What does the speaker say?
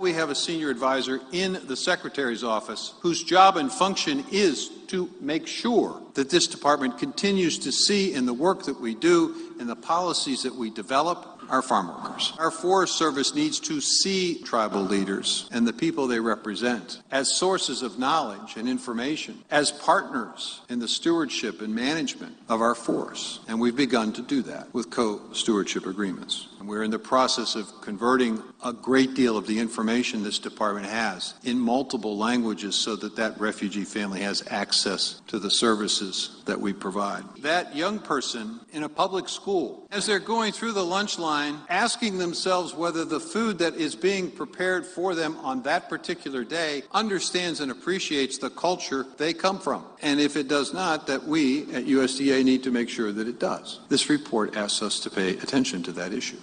We have a senior advisor in the Secretary's office whose job and function is to make sure that this department continues to see in the work that we do and the policies that we develop our farm workers. Our Forest Service needs to see tribal leaders and the people they represent as sources of knowledge and information, as partners in the stewardship and management of our force. And we've begun to do that with co stewardship agreements. And we're in the process of converting a great deal of the information this department has in multiple languages so that that refugee family has access to the services that we provide. That young person in a public school, as they're going through the lunch line, asking themselves whether the food that is being prepared for them on that particular day understands and appreciates the culture they come from. And if it does not, that we at USDA need to make sure that it does. This report asks us to pay attention to that issue.